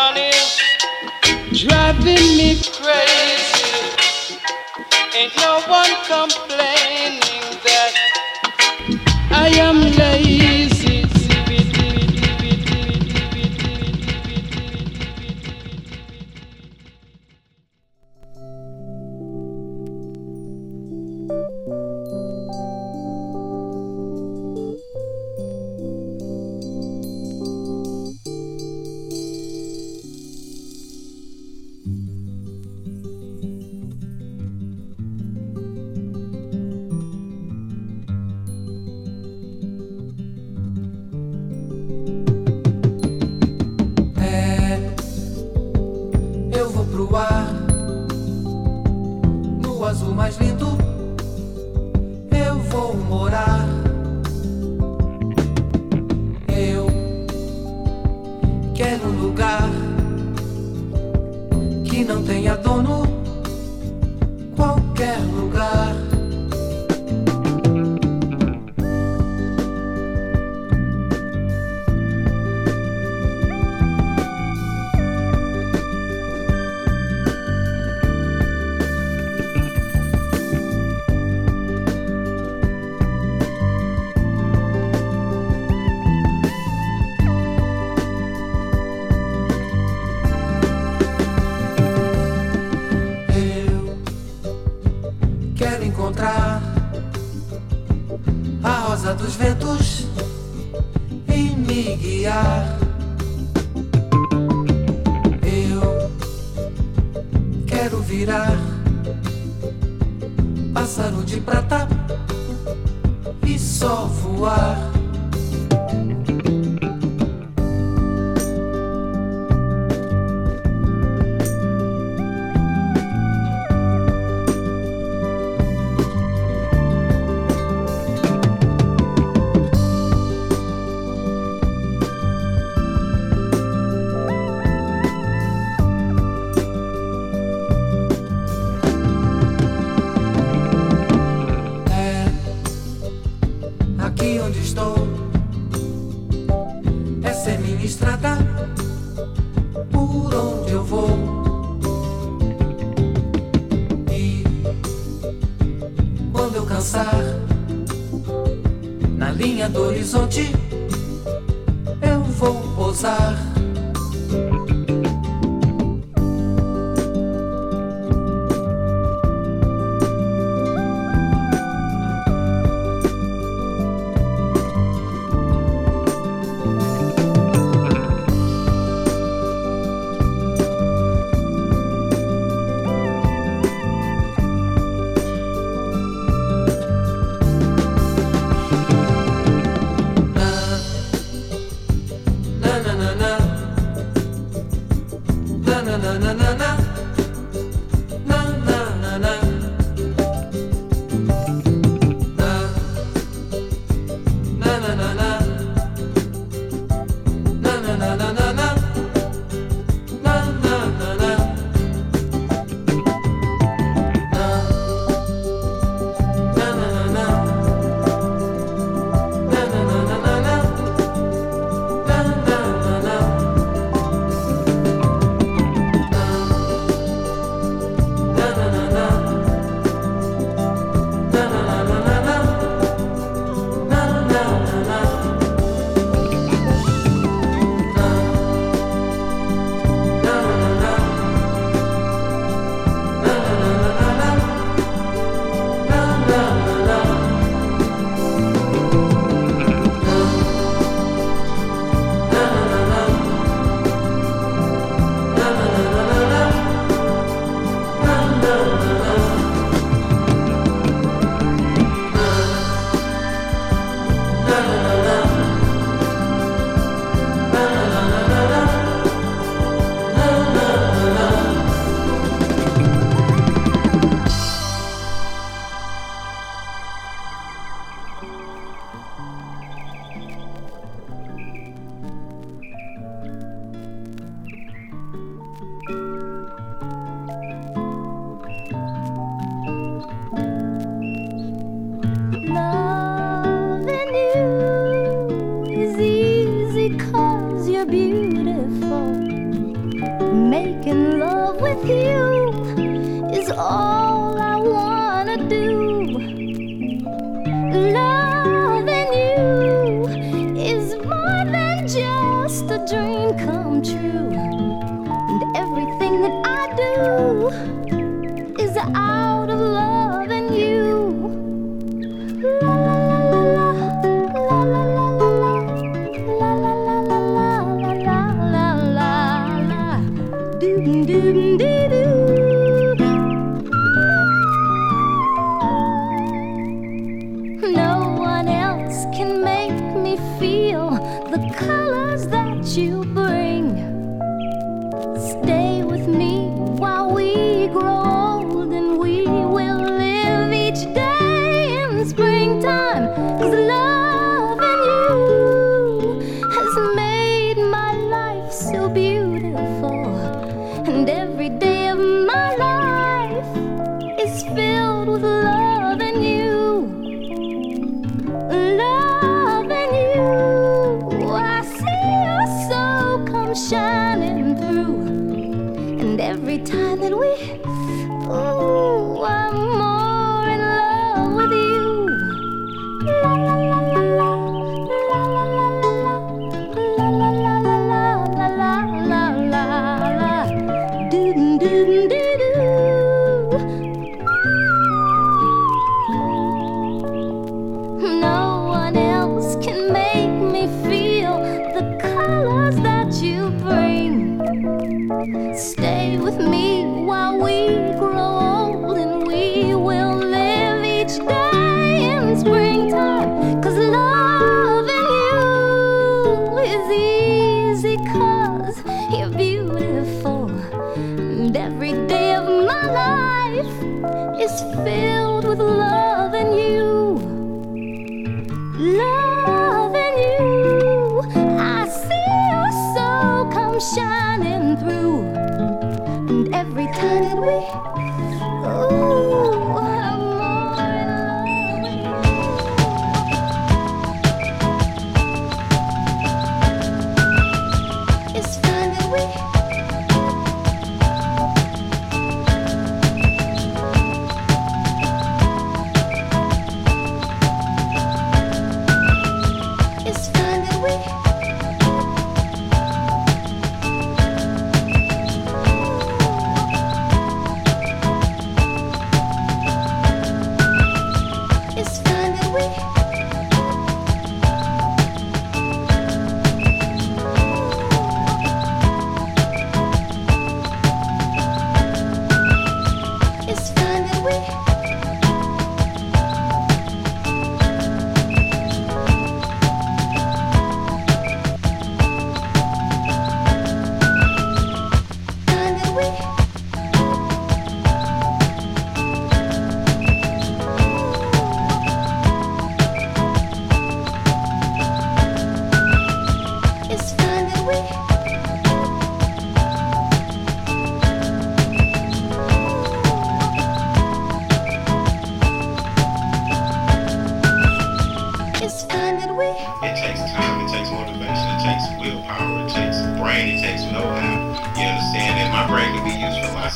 darling, driving me crazy. Ain't no one complaining that I am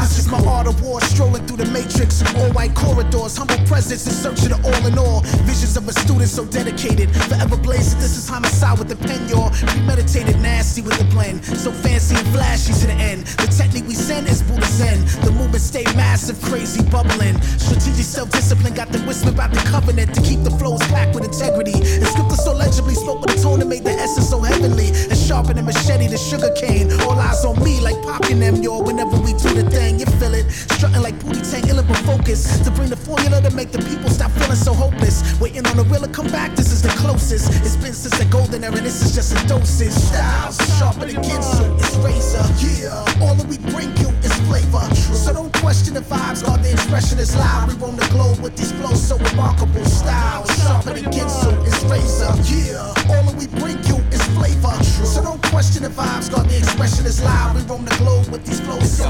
This is my art of war, strolling through the matrix. All white corridors, humble presence in search of the all in all. Visions of a student so dedicated, forever blazing. This is homicide with the pen, y'all. Premeditated, nasty with the blend. So fancy and flashy to the end. The technique we send is Buddha Zen. The movement stay massive, crazy, bubbling. Strategic self discipline got them whispering about the covenant to keep the flows packed with integrity. And scripture so legibly spoke with a tone that made the essence so heavenly. And sharper than machete, the sugar cane. All eyes on me like popping them, y'all. Whenever we do the thing, you feel it. Strutting like booty tank, ill but focus. To bring the formula to make the people stop feeling so hopeless. Waiting on the real to come back, this is the closest. It's been since the golden era, this is just a dosage. Styles sharper than Ginsu, it's razor. Yeah, all that we bring you is flavor. So don't question the vibes, God, the expression is live. We roam the globe with these flows so remarkable. Styles sharper than Ginsu, it's razor. Yeah, all that we bring you flavor. So don't question the vibes, God, the expression is loud. We roam the globe with these flows so.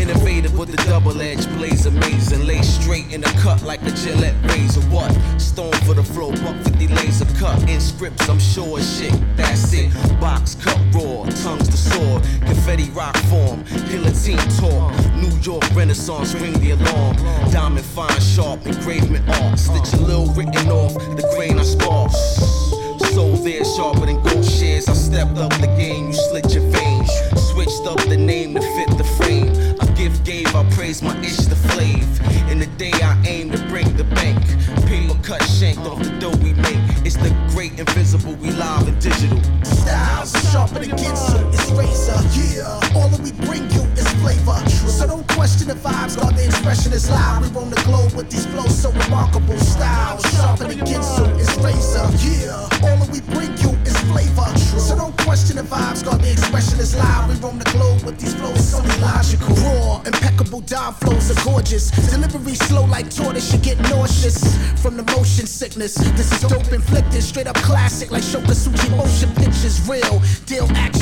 Innovative with the double edged blaze, amazing. Lay straight in the cut like a Gillette razor. What? Stone for the flow, buck 50 laser cut. In scripts, I'm sure shit. That's it. Box cut raw, tongues the sword. Confetti rock form, guillotine talk. New York Renaissance, ring the alarm. Diamond fine, sharp, engravement art. Stitch a little written off the grain I spark. So there, sharper than gold shares. I stepped up the game, you slit your veins. Switched up the name to fit the frame. A gift gave, I praise my ish the flave. In the day I aim to break the bank. Paper cut shanked off the dough we make. It's the great invisible, we live and digital. Styles sharper than it's razor. Yeah, all that we bring you is flavor. So don't question the vibes, God, the expression is loud. We roam the globe with these flows so remarkable. Styles sharper than Ginsu, it's razor. Yeah, all that we bring you is flavor. So don't question the vibes, God, the expression is loud. We roam the globe with these flows so illogical. Raw, impeccable dime flows are gorgeous. Delivery slow like tortoise, you get nauseous from the motion sickness. This is dope inflicted, straight up classic like Shokasuchi motion pictures. Real deal action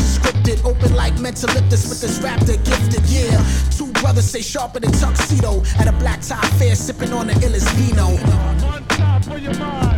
open like mental lifters with this raptor gifted. Yeah, two brothers say sharper than tuxedo at a black tie fair, sipping on the illest vino. Your mind.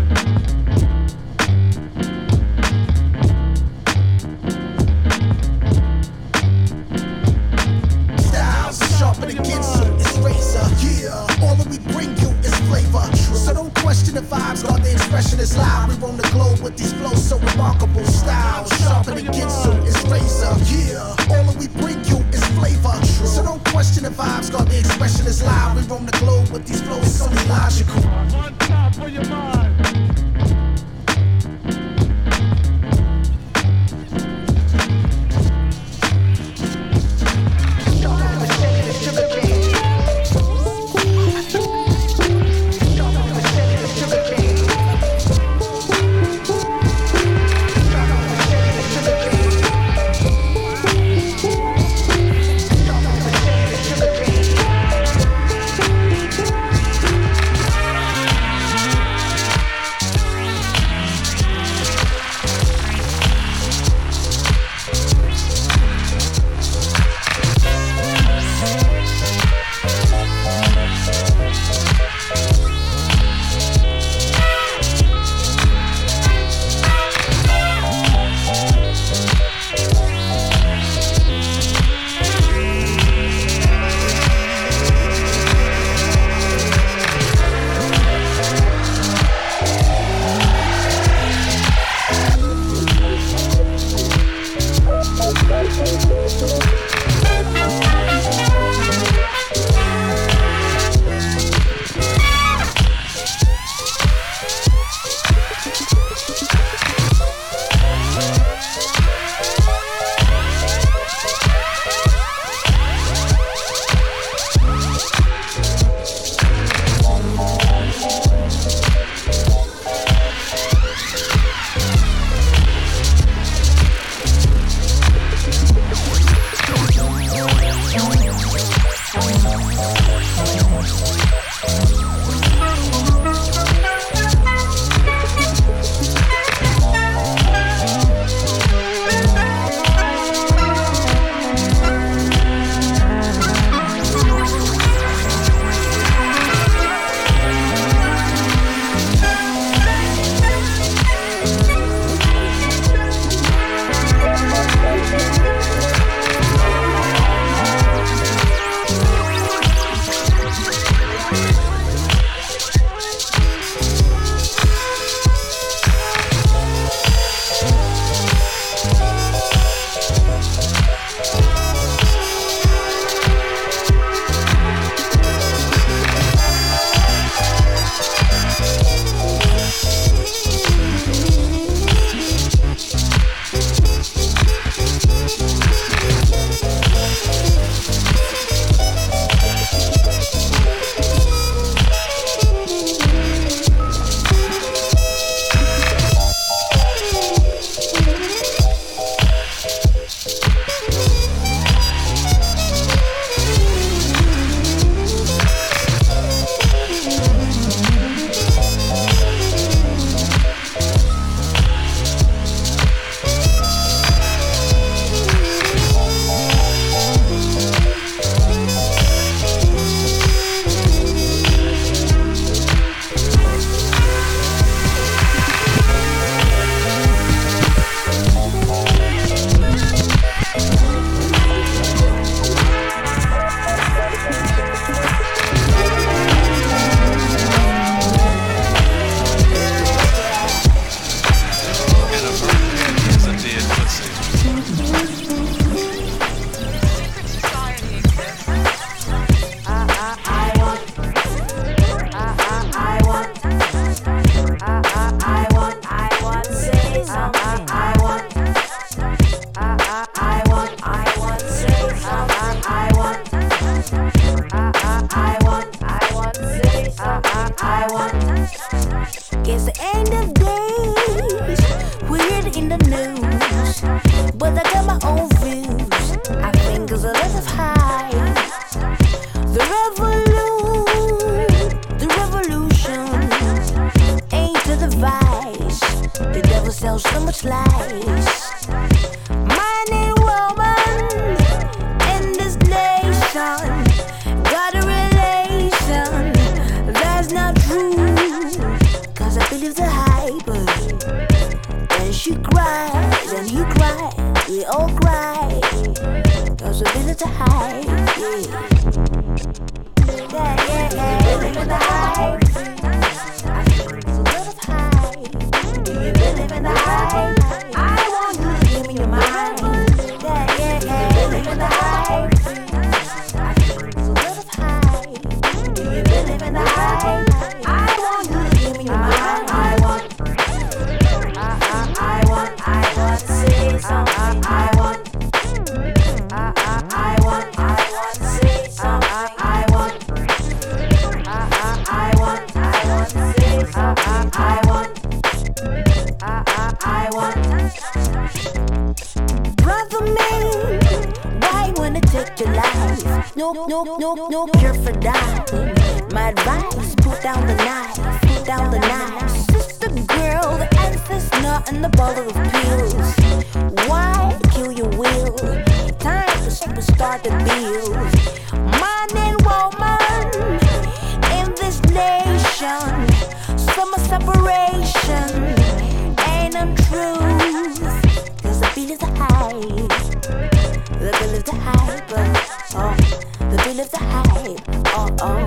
Is the hype. Oh, oh,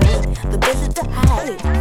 the is the.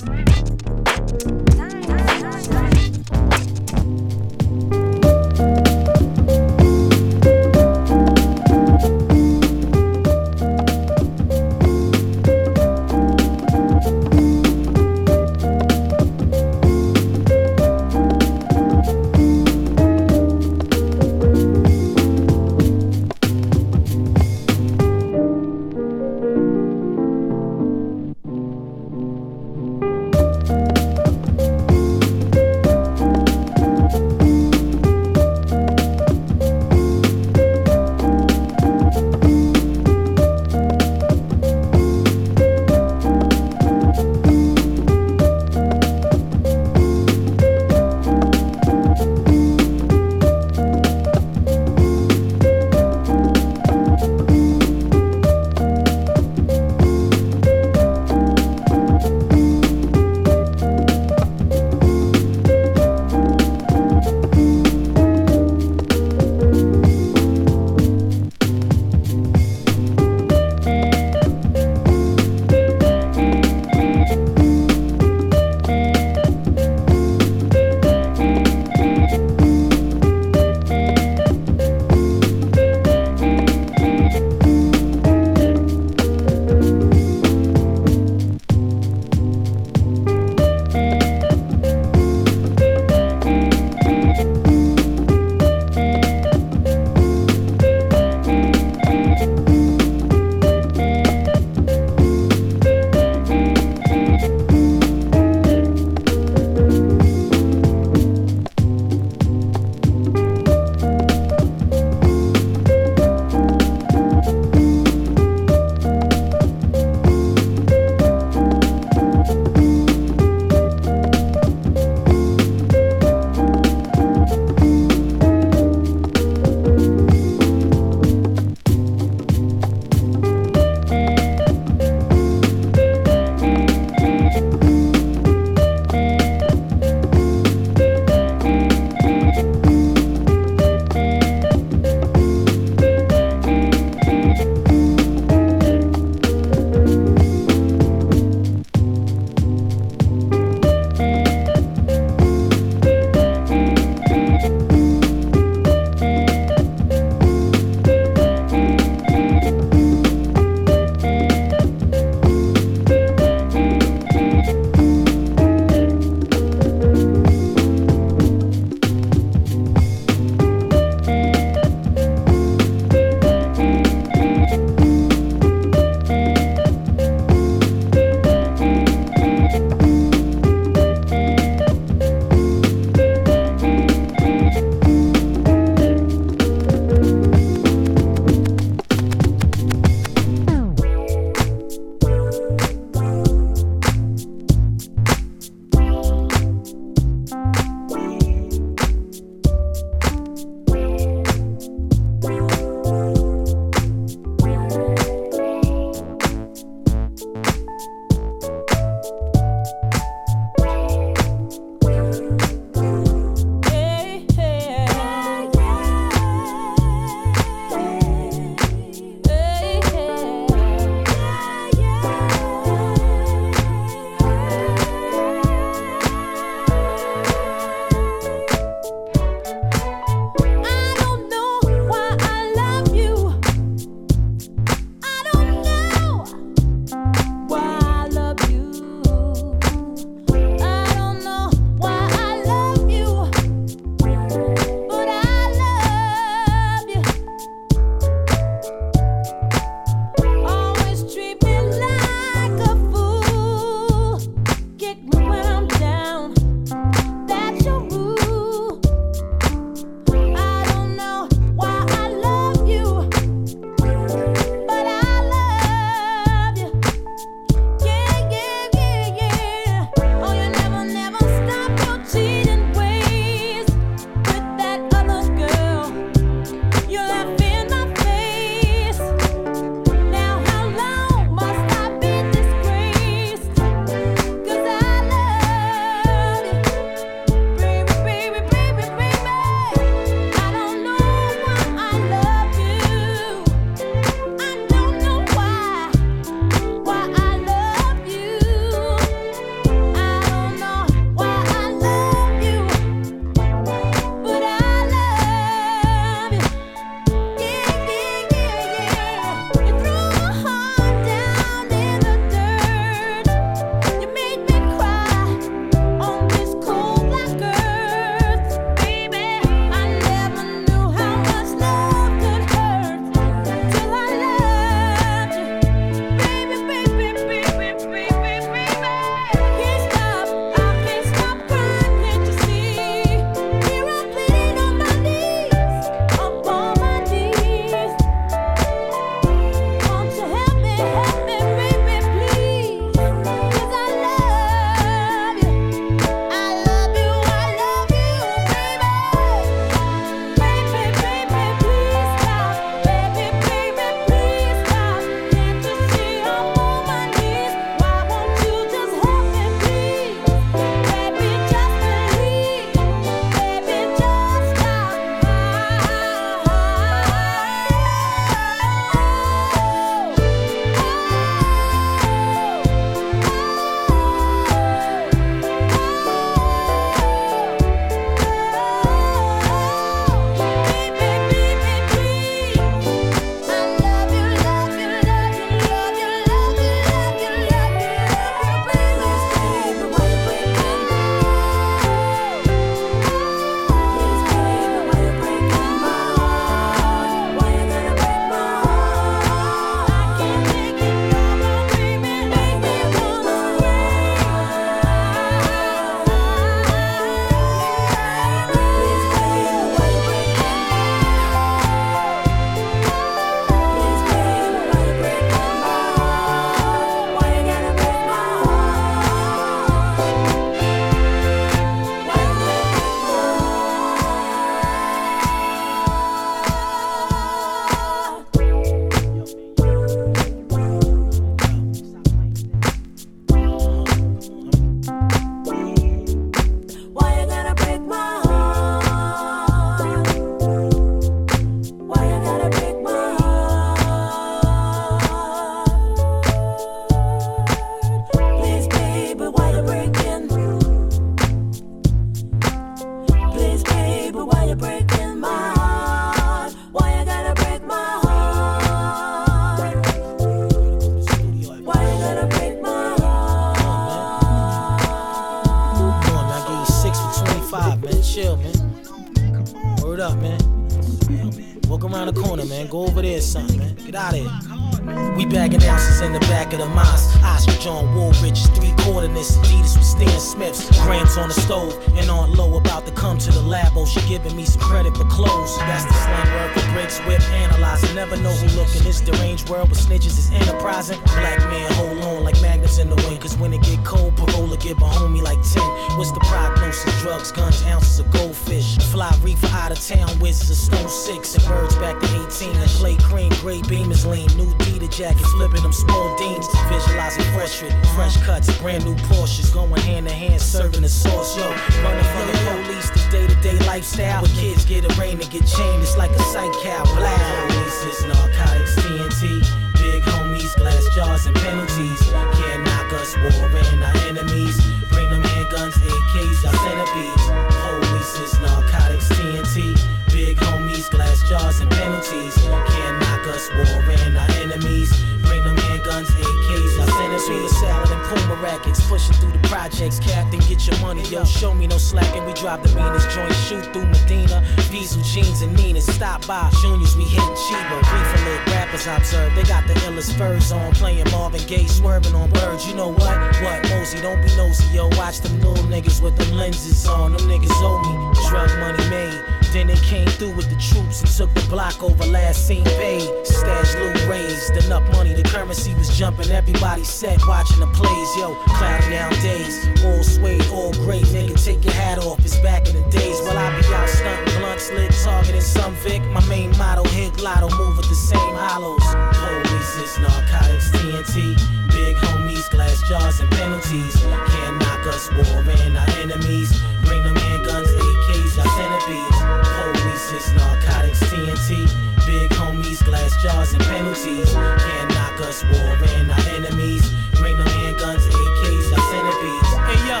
Illest furs on, playing Marvin Gaye, swerving on birds. You know what? What? Mosey, don't be nosy, yo. Watch them little niggas with them lenses on. Them niggas owe me. Drug money made. Then they came through with the troops and took the block over last scene paid. Stash loot raised, enough money, the currency was jumping. Everybody set watching the plays, yo. Cloud nowadays, all suede, all gray. Nigga, take your hat off, it's back in the days. While I be out stunting blunts, lit, targeting some Vic. My main motto, hit lotto, move with the same hollows. Police, it's narcotics, TNT. Big homies, glass jars, and penalties. Can't knock us, war and our enemies. Bring them handguns, AKs, our centipedes. Police, narcotics, TNT. Big homies, glass jars, and penalties. Can't knock us, war and our enemies. Bring them handguns, AKs, our centipedes. Hey yo,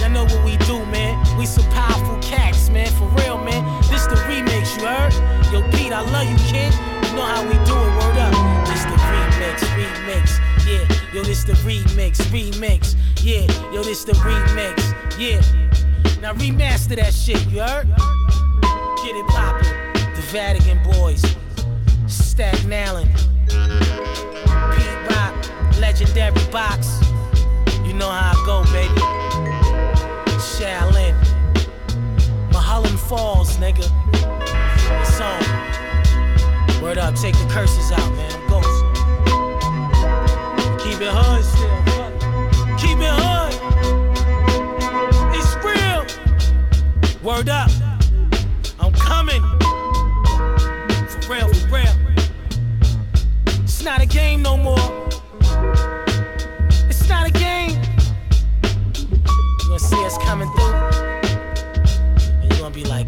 y'all know what we do, man. We some powerful cats, man, for real, man. This the remix, you heard? Yo, Pete, I love you, kid. You know how we do it, Yo, this the remix, remix, yeah. Yo, this the remix, yeah. Now remaster that shit, you heard? Get it poppin'. The Vatican Boys, Staten Island, Pete Rock, Legendary Box. You know how I go, baby. Shaolin, Mulholland Falls, nigga. It's on. Word up, take the curses out, man. Keep it hood still. Keep it hood. It's real. Word up. I'm coming. For real, for real. It's not a game no more. It's not a game. You gonna see us coming through. And you gonna be like,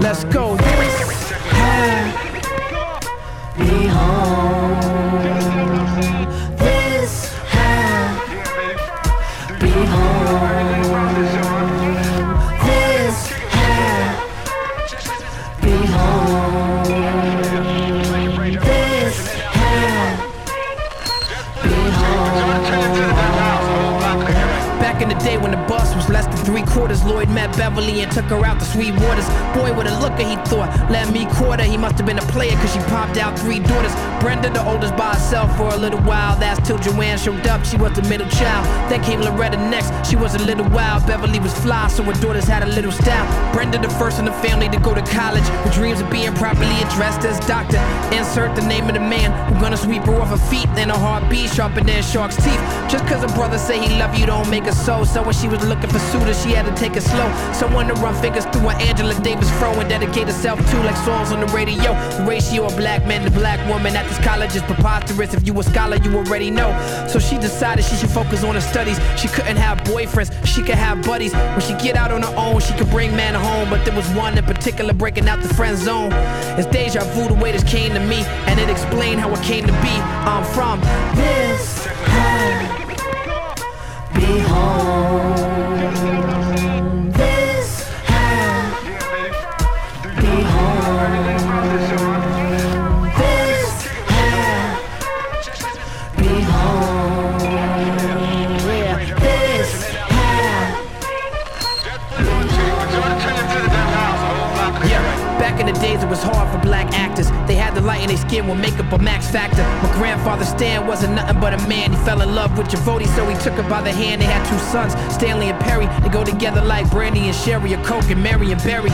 Let's go. Be home. Lloyd met Beverly and took her out to Sweet Waters. Boy, with a looker, he thought, let me quarter. He must have been a player, cause she popped out three daughters. Brenda, the oldest, by herself for a little while. That's till Joanne showed up, she was the middle child. Then came Loretta next, she was a little wild. Beverly was fly, so her daughters had a little style. Brenda, the first in the family to go to college, with dreams of being properly addressed as doctor. Insert the name of the man who gonna sweep her off her feet, then her heartbeat sharper than shark's teeth. Just cause her brother say he love you don't make her so. So when she was looking for suitors, she had better take it slow. Someone to run figures through an Angela Davis fro and dedicate herself to like songs on the radio. The ratio of black men to black women at this college is preposterous. If you a scholar, you already know. So she decided she should focus on her studies. She couldn't have boyfriends, she could have buddies. When she get out on her own, she could bring man home. But there was one in particular breaking out the friend zone. It's deja vu the way this came to me, and it explained how it came to be. I'm from this. Be home. Light in their skin with makeup a Max Factor. My grandfather Stan wasn't nothing but a man. He fell in love with Javoti, so he took her by the hand. They had two sons, Stanley and Perry. They go together like Brandy and Sherry, or Coke and Mary and Berry.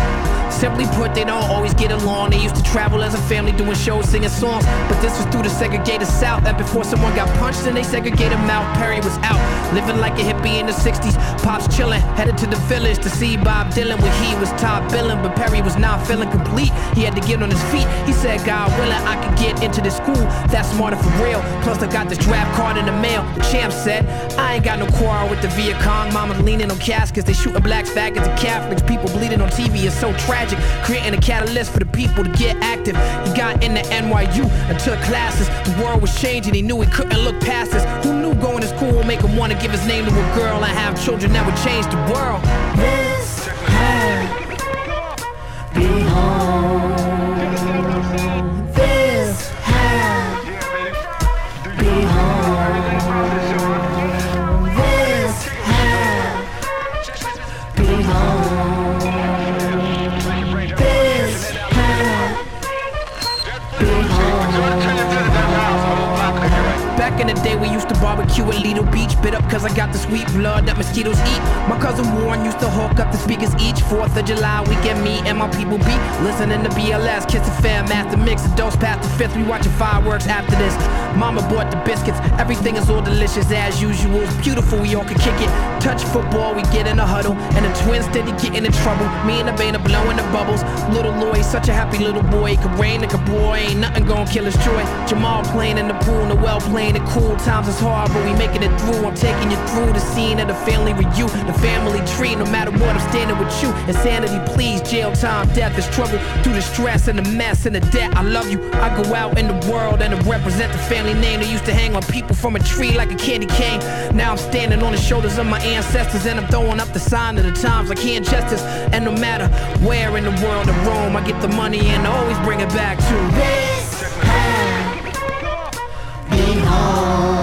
Simply put, they don't always get along. They used to travel as a family doing shows, singing songs. But this was through the segregated South. And before someone got punched and they segregated him out, Perry was out. Living like a hippie in the 60s. Pops chillin', headed to the village to see Bob Dylan when he was top billing. But Perry was not feeling complete. He had to get on his feet. He said, God willing, I could get into this school. That's smarter for real. Plus, I got this draft card in the mail. The champ said, I ain't got no quarrel with the Viet Cong. Mama's leaning on caskets. They shooting blacks, faggots, and Catholics. People bleeding on TV is so tragic. Creating a catalyst for the people to get active. He got into NYU and took classes. The world was changing. He knew he couldn't look past this. Who knew going to school would make him want to give his name to a girl and have children that would change the world? This Bit up cause I got the sweet blood that mosquitoes eat. My cousin Warren used to hook up the speakers each 4th of July. Weekend me and my people be listening to BLS. Kiss the fair master mix. The dose past the fifth. We watching fireworks after this. Mama bought the biscuits. Everything is all delicious as usual. It's beautiful. We all can kick it. Touch football. We get in a huddle. And the twins steady getting in trouble. Me and the band are blowing the bubbles. Little Lloyd, such a happy little boy. It could rain, it could boy. Ain't nothing gonna kill his joy. Jamal playing in the pool. Noel playing it cool. Times is hard, but we making it through. I'm taking you through the scene of the family review. The family tree. No matter what, I'm standing with you. Insanity, please. Jail time, death is trouble. Through the stress and the mess and the debt. I love you. I go out in the world and I represent the family name. They used to hang on people from a tree like a candy cane. Now I'm standing on the shoulders of my ancestors and I'm throwing up the sign of the times like hand justice. And no matter where in the world I roam, I get the money and I always bring it back to this home.